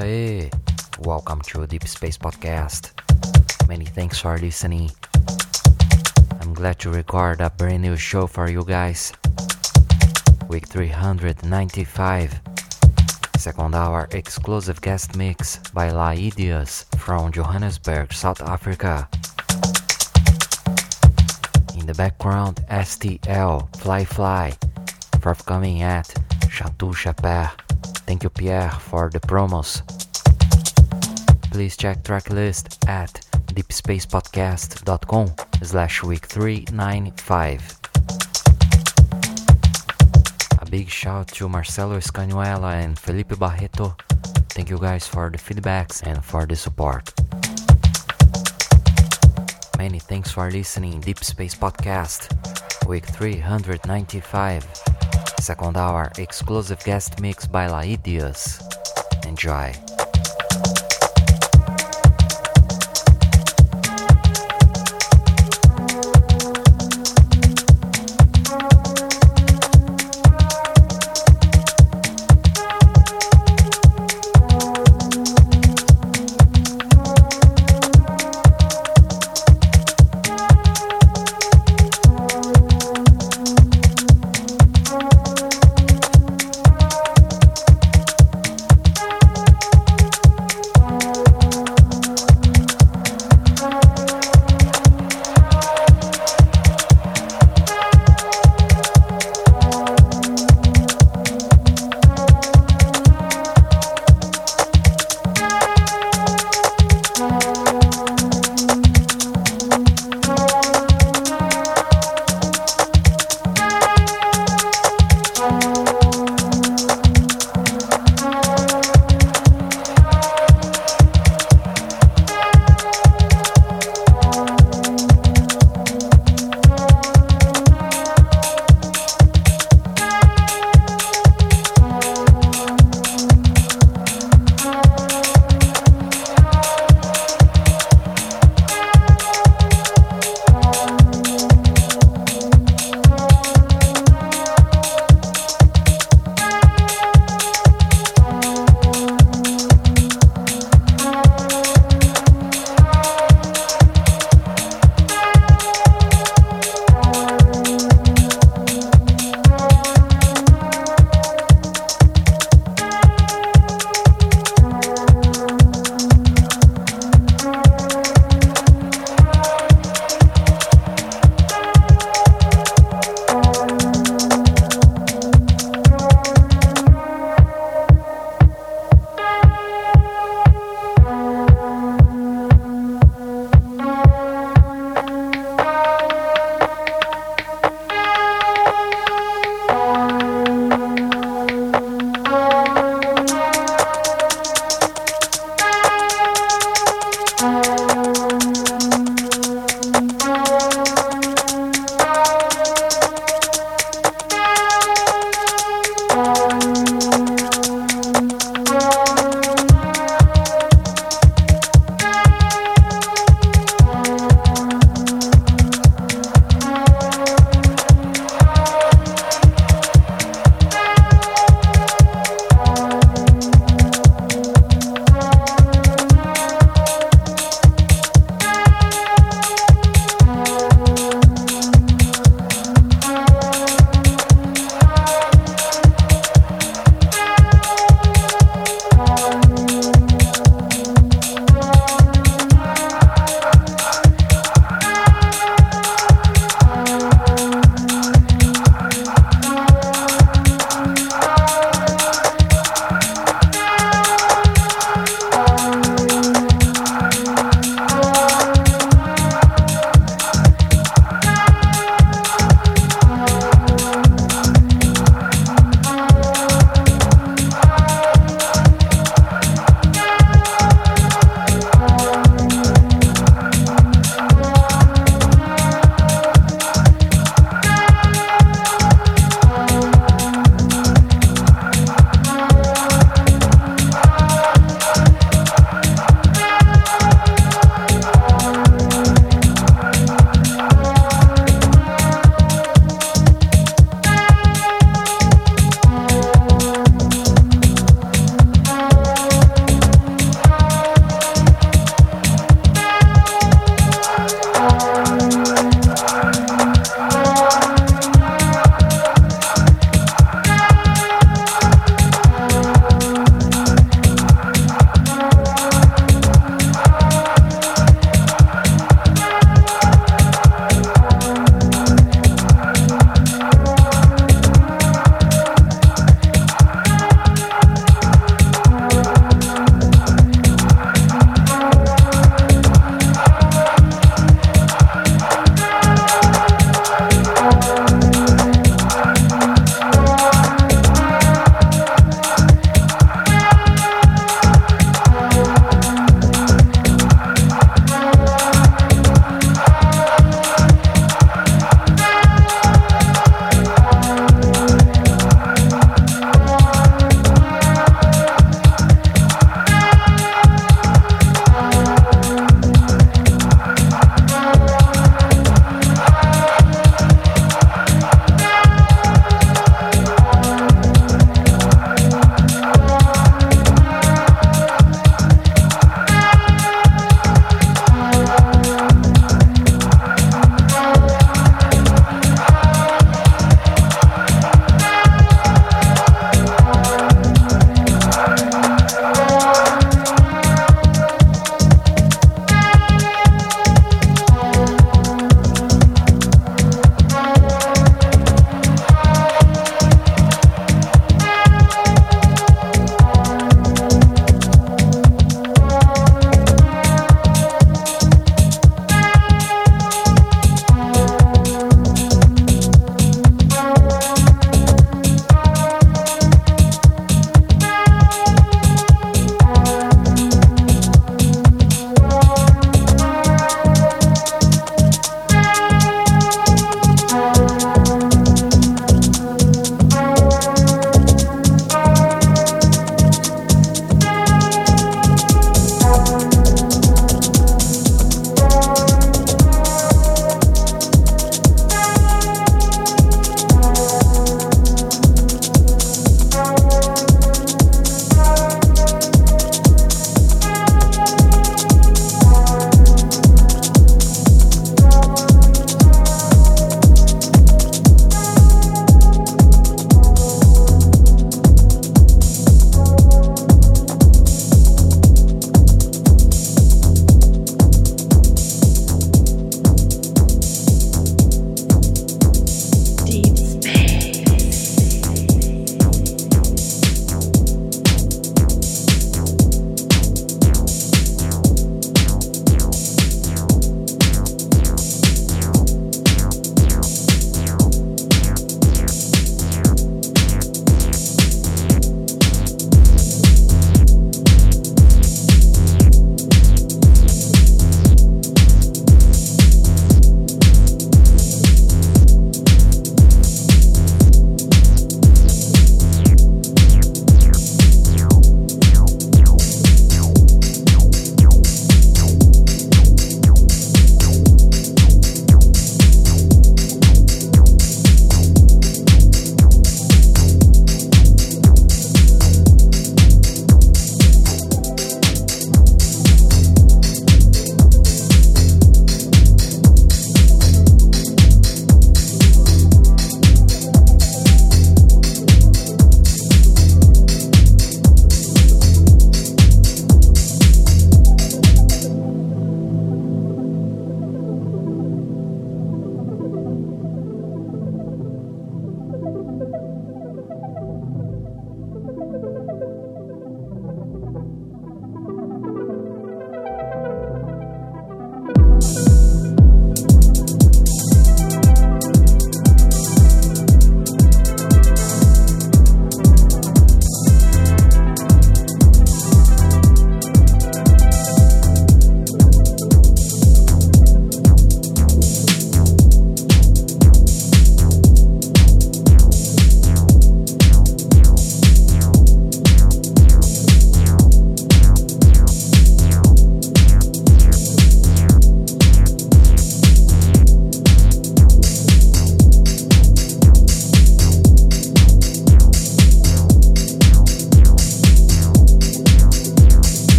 Aí, welcome to Deep Space Podcast. Many thanks for listening. I'm glad to record a brand new show for you guys. Week 395. Second hour exclusive guest mix by Laidias from Johannesburg, South Africa. In the background, STL, Fly Fly, forthcoming at Chateau Chaper. Thank you, Pierre, for the promos. Please check tracklist at deepspacepodcast.com slash week 395. A big shout to Marcelo Escanuela and Felipe Barreto. Thank you guys for the feedbacks and for the support. Many thanks for listening Deep Space Podcast, week 395. Second hour exclusive guest mix by Laidias. Enjoy.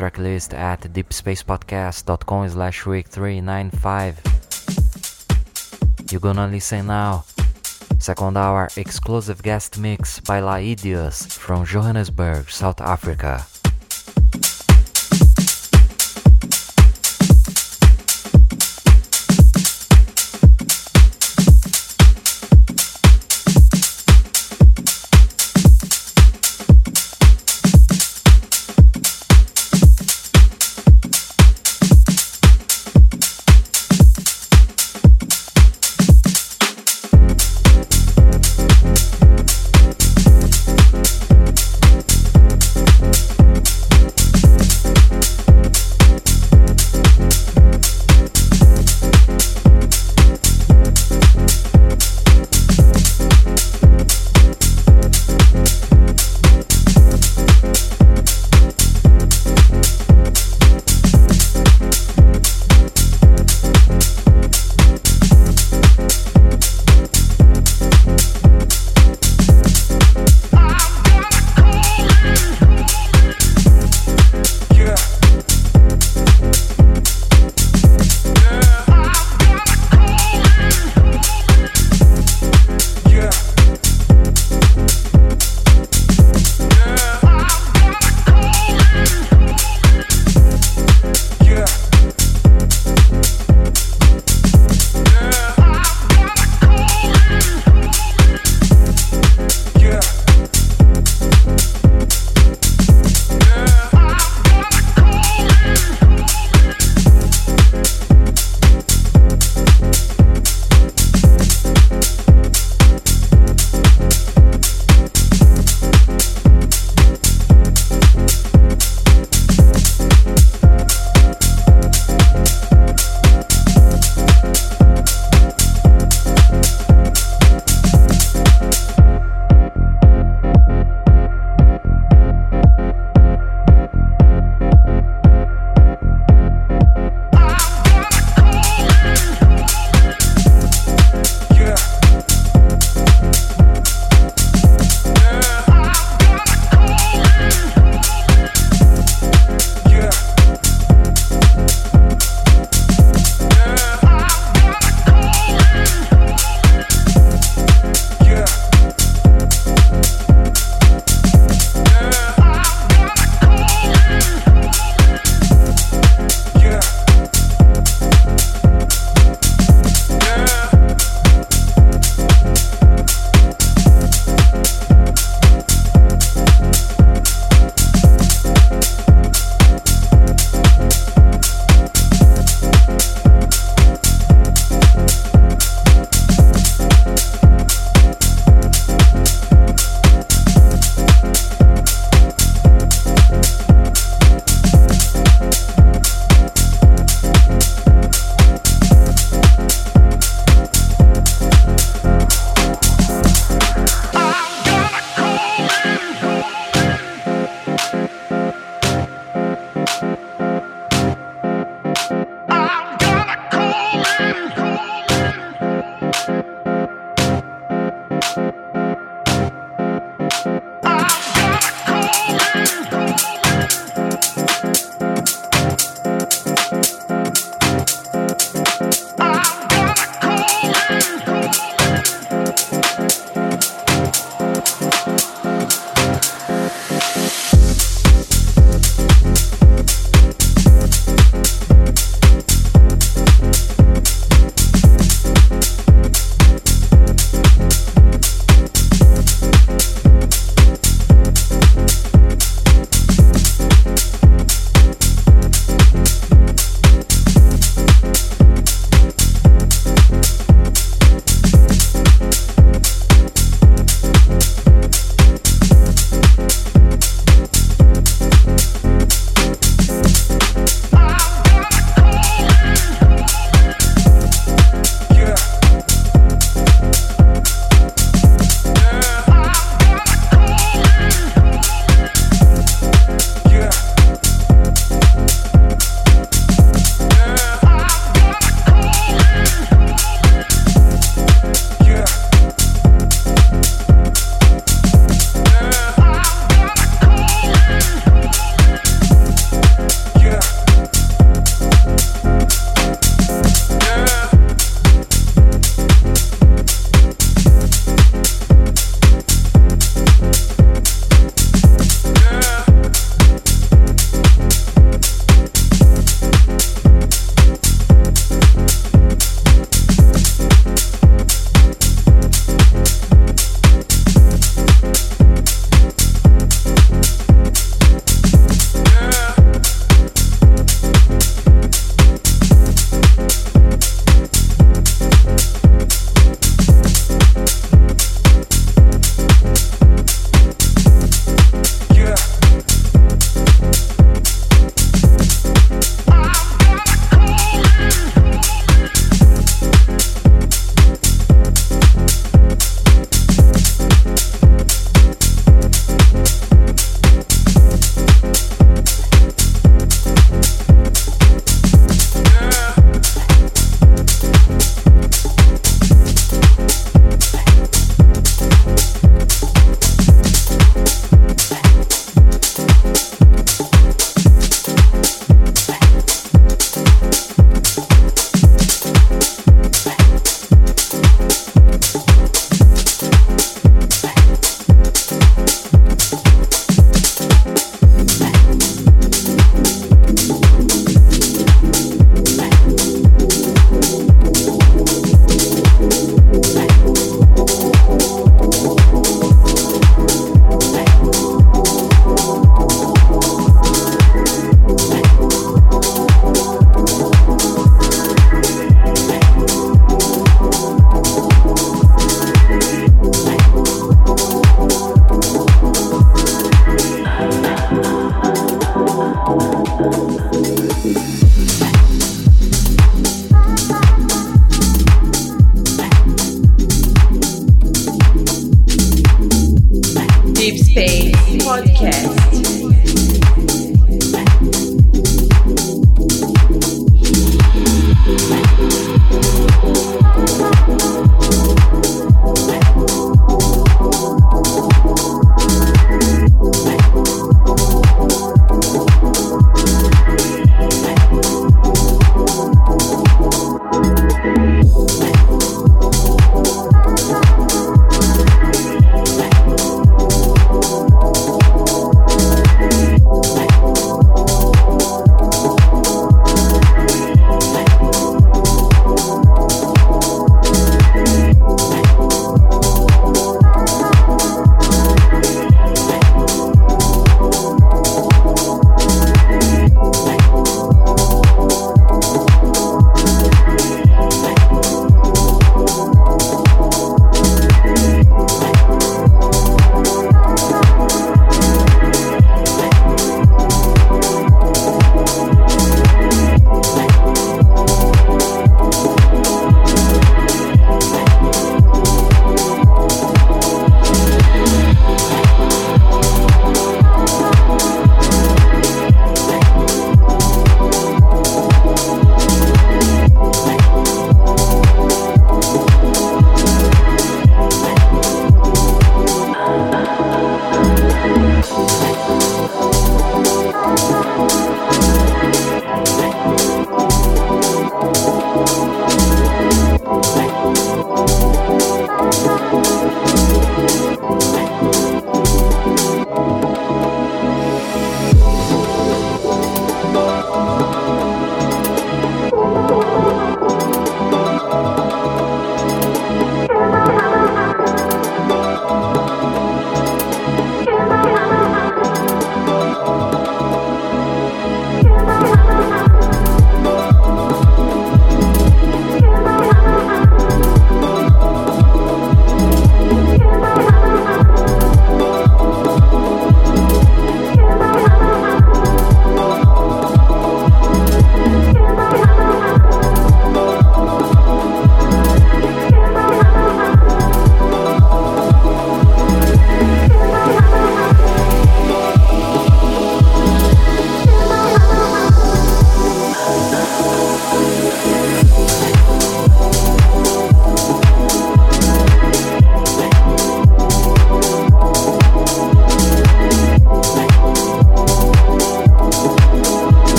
Tracklist at deepspacepodcast.com slash week 395. You're gonna listen now. Second hour exclusive guest mix by Laidius from Johannesburg, South Africa.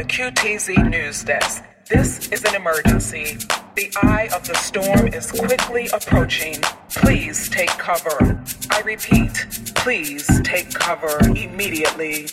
The QTZ News Desk. This is an emergency. The eye of the storm is quickly approaching. Please take cover. I repeat, please take cover immediately.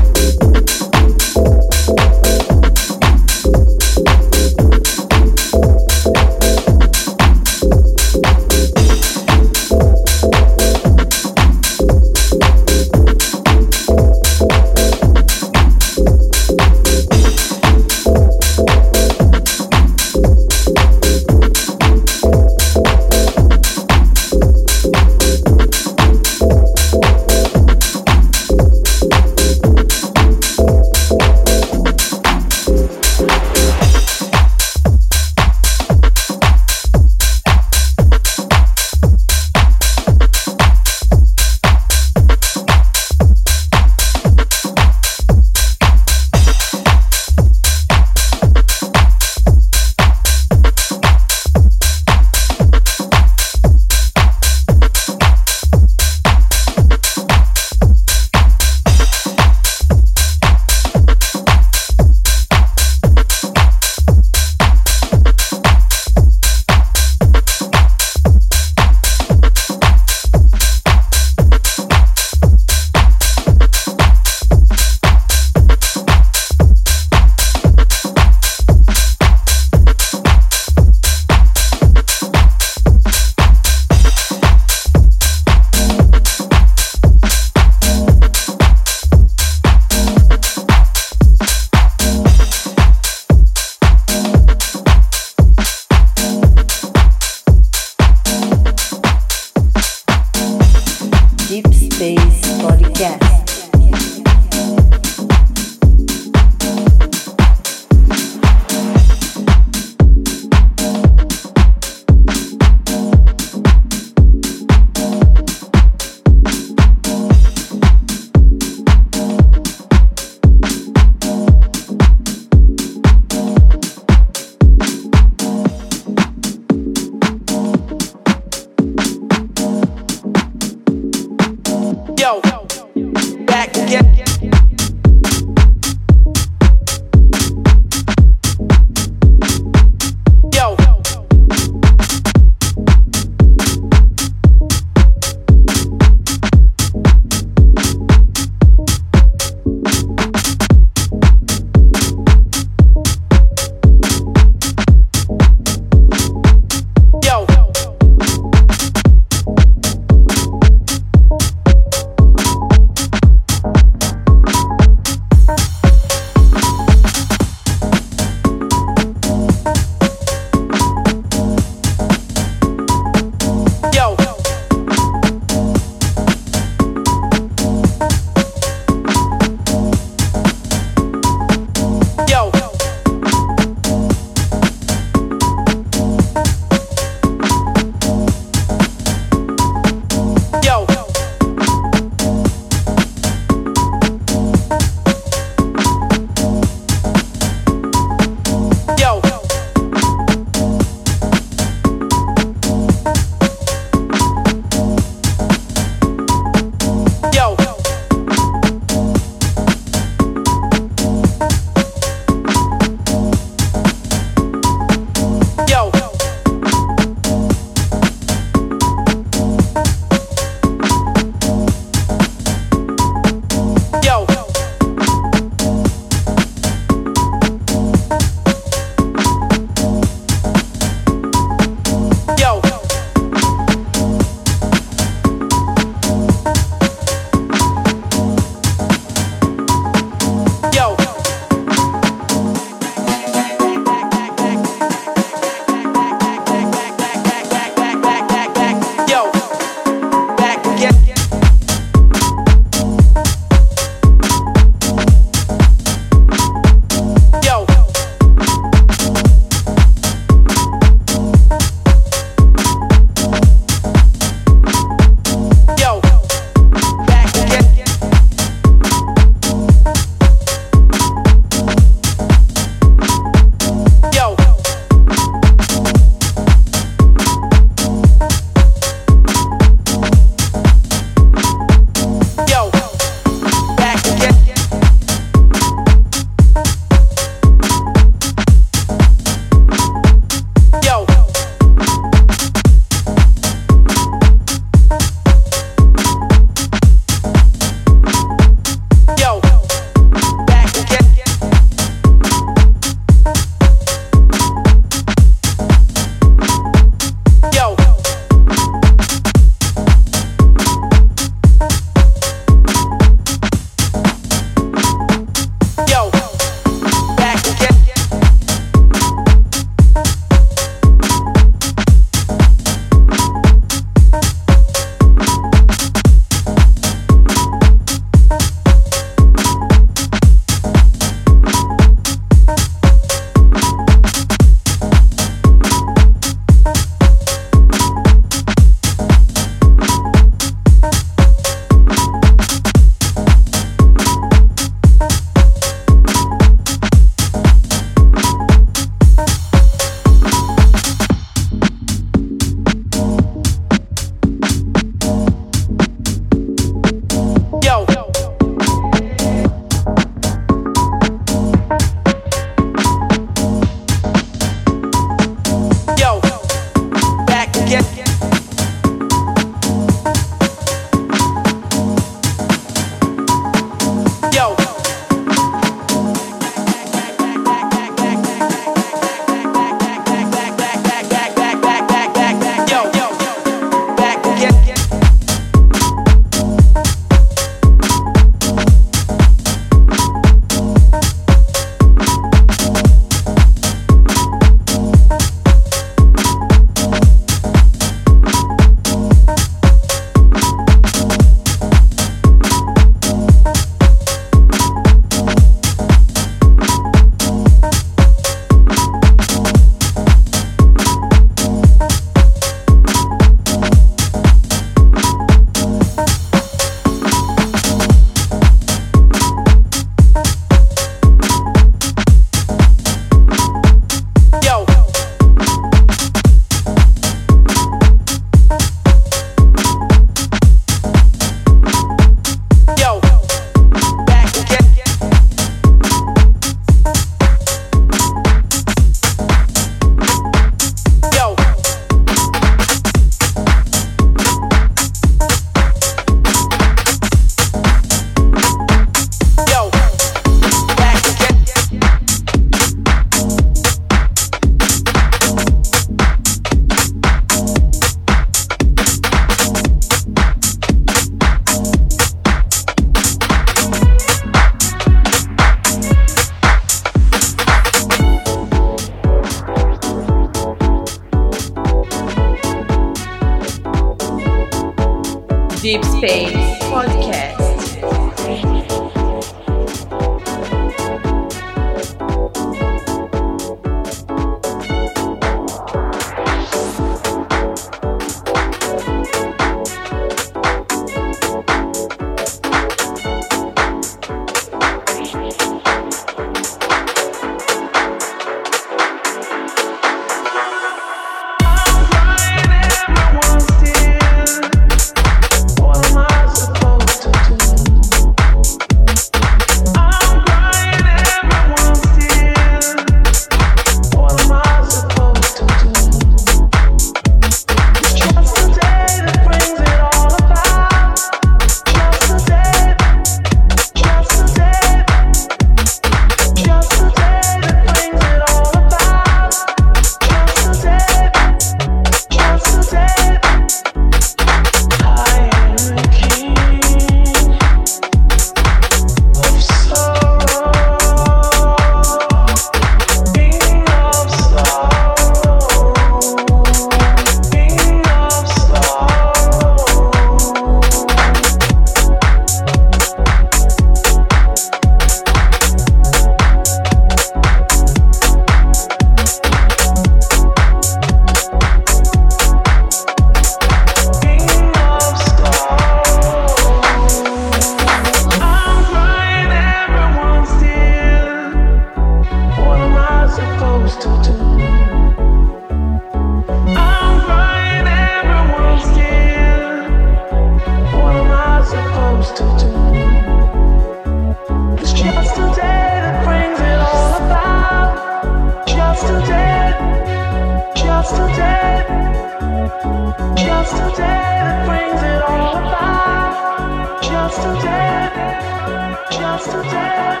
just a day, just a day.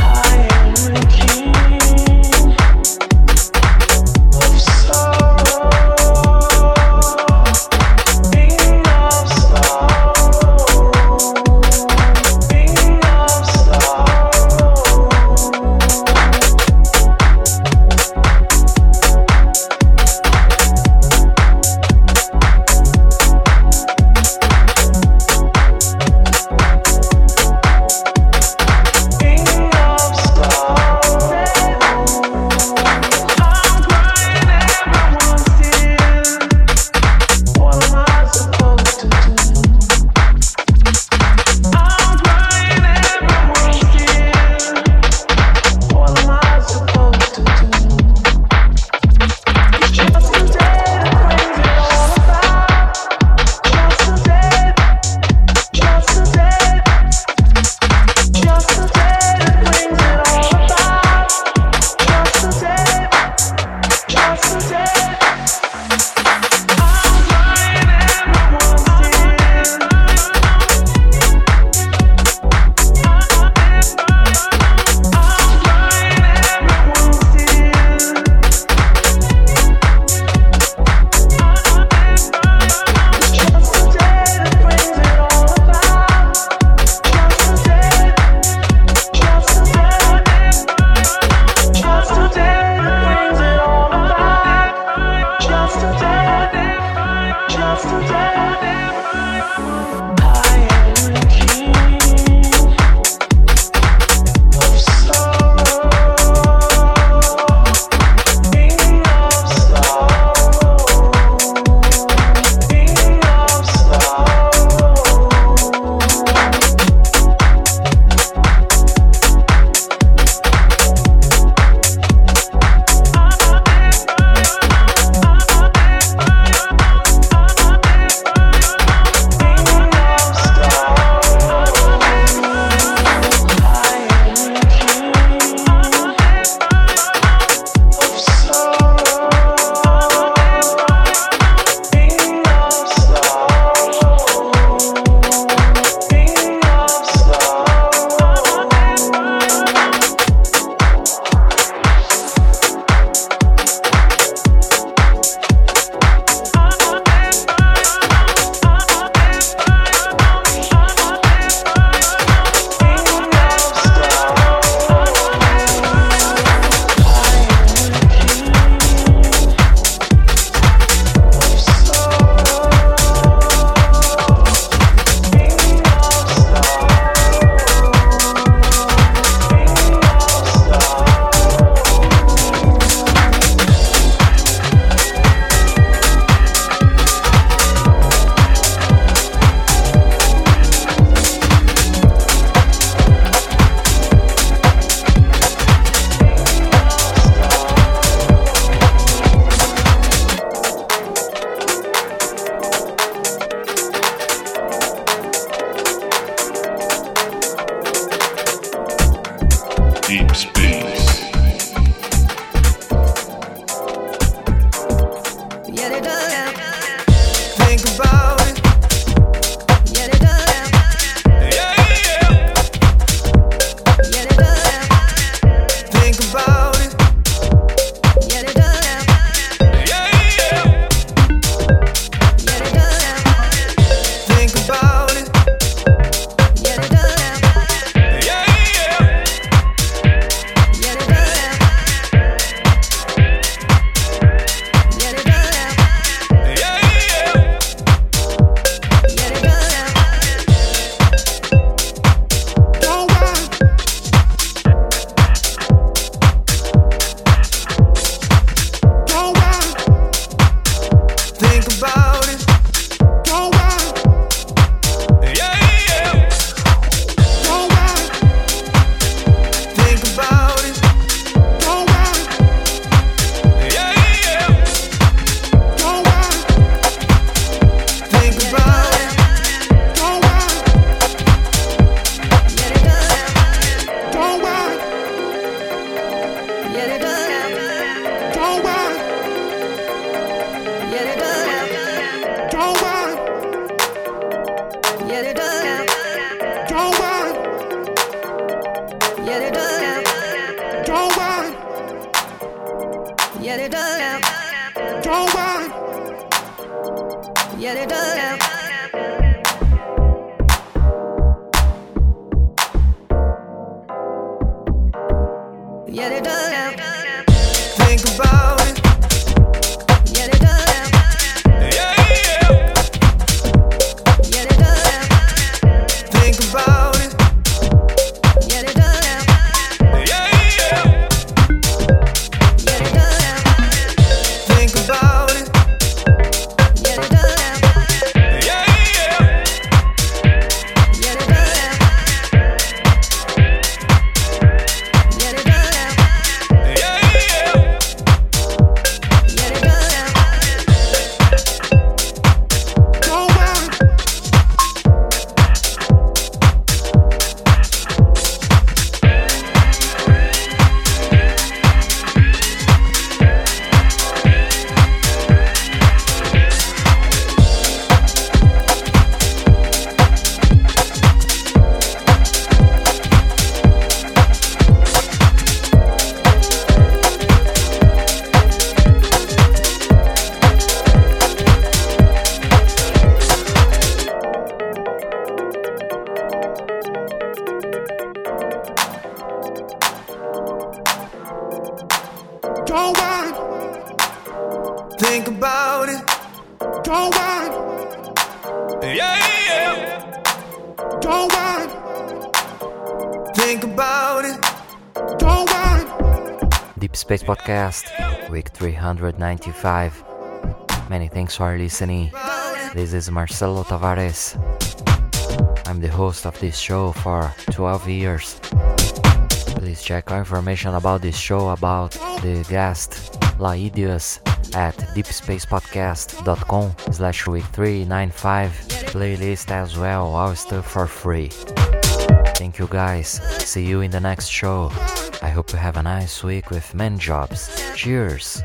I am with you. 95. Many thanks for listening. This is Marcelo Tavares. I'm the host of this show for 12 years. Please check our information about this show about the guest Laidius at deepspacepodcast.com slash week 395 playlist as well all stuff for free thank you guys see you in the next show i hope you have a nice week with many jobs cheers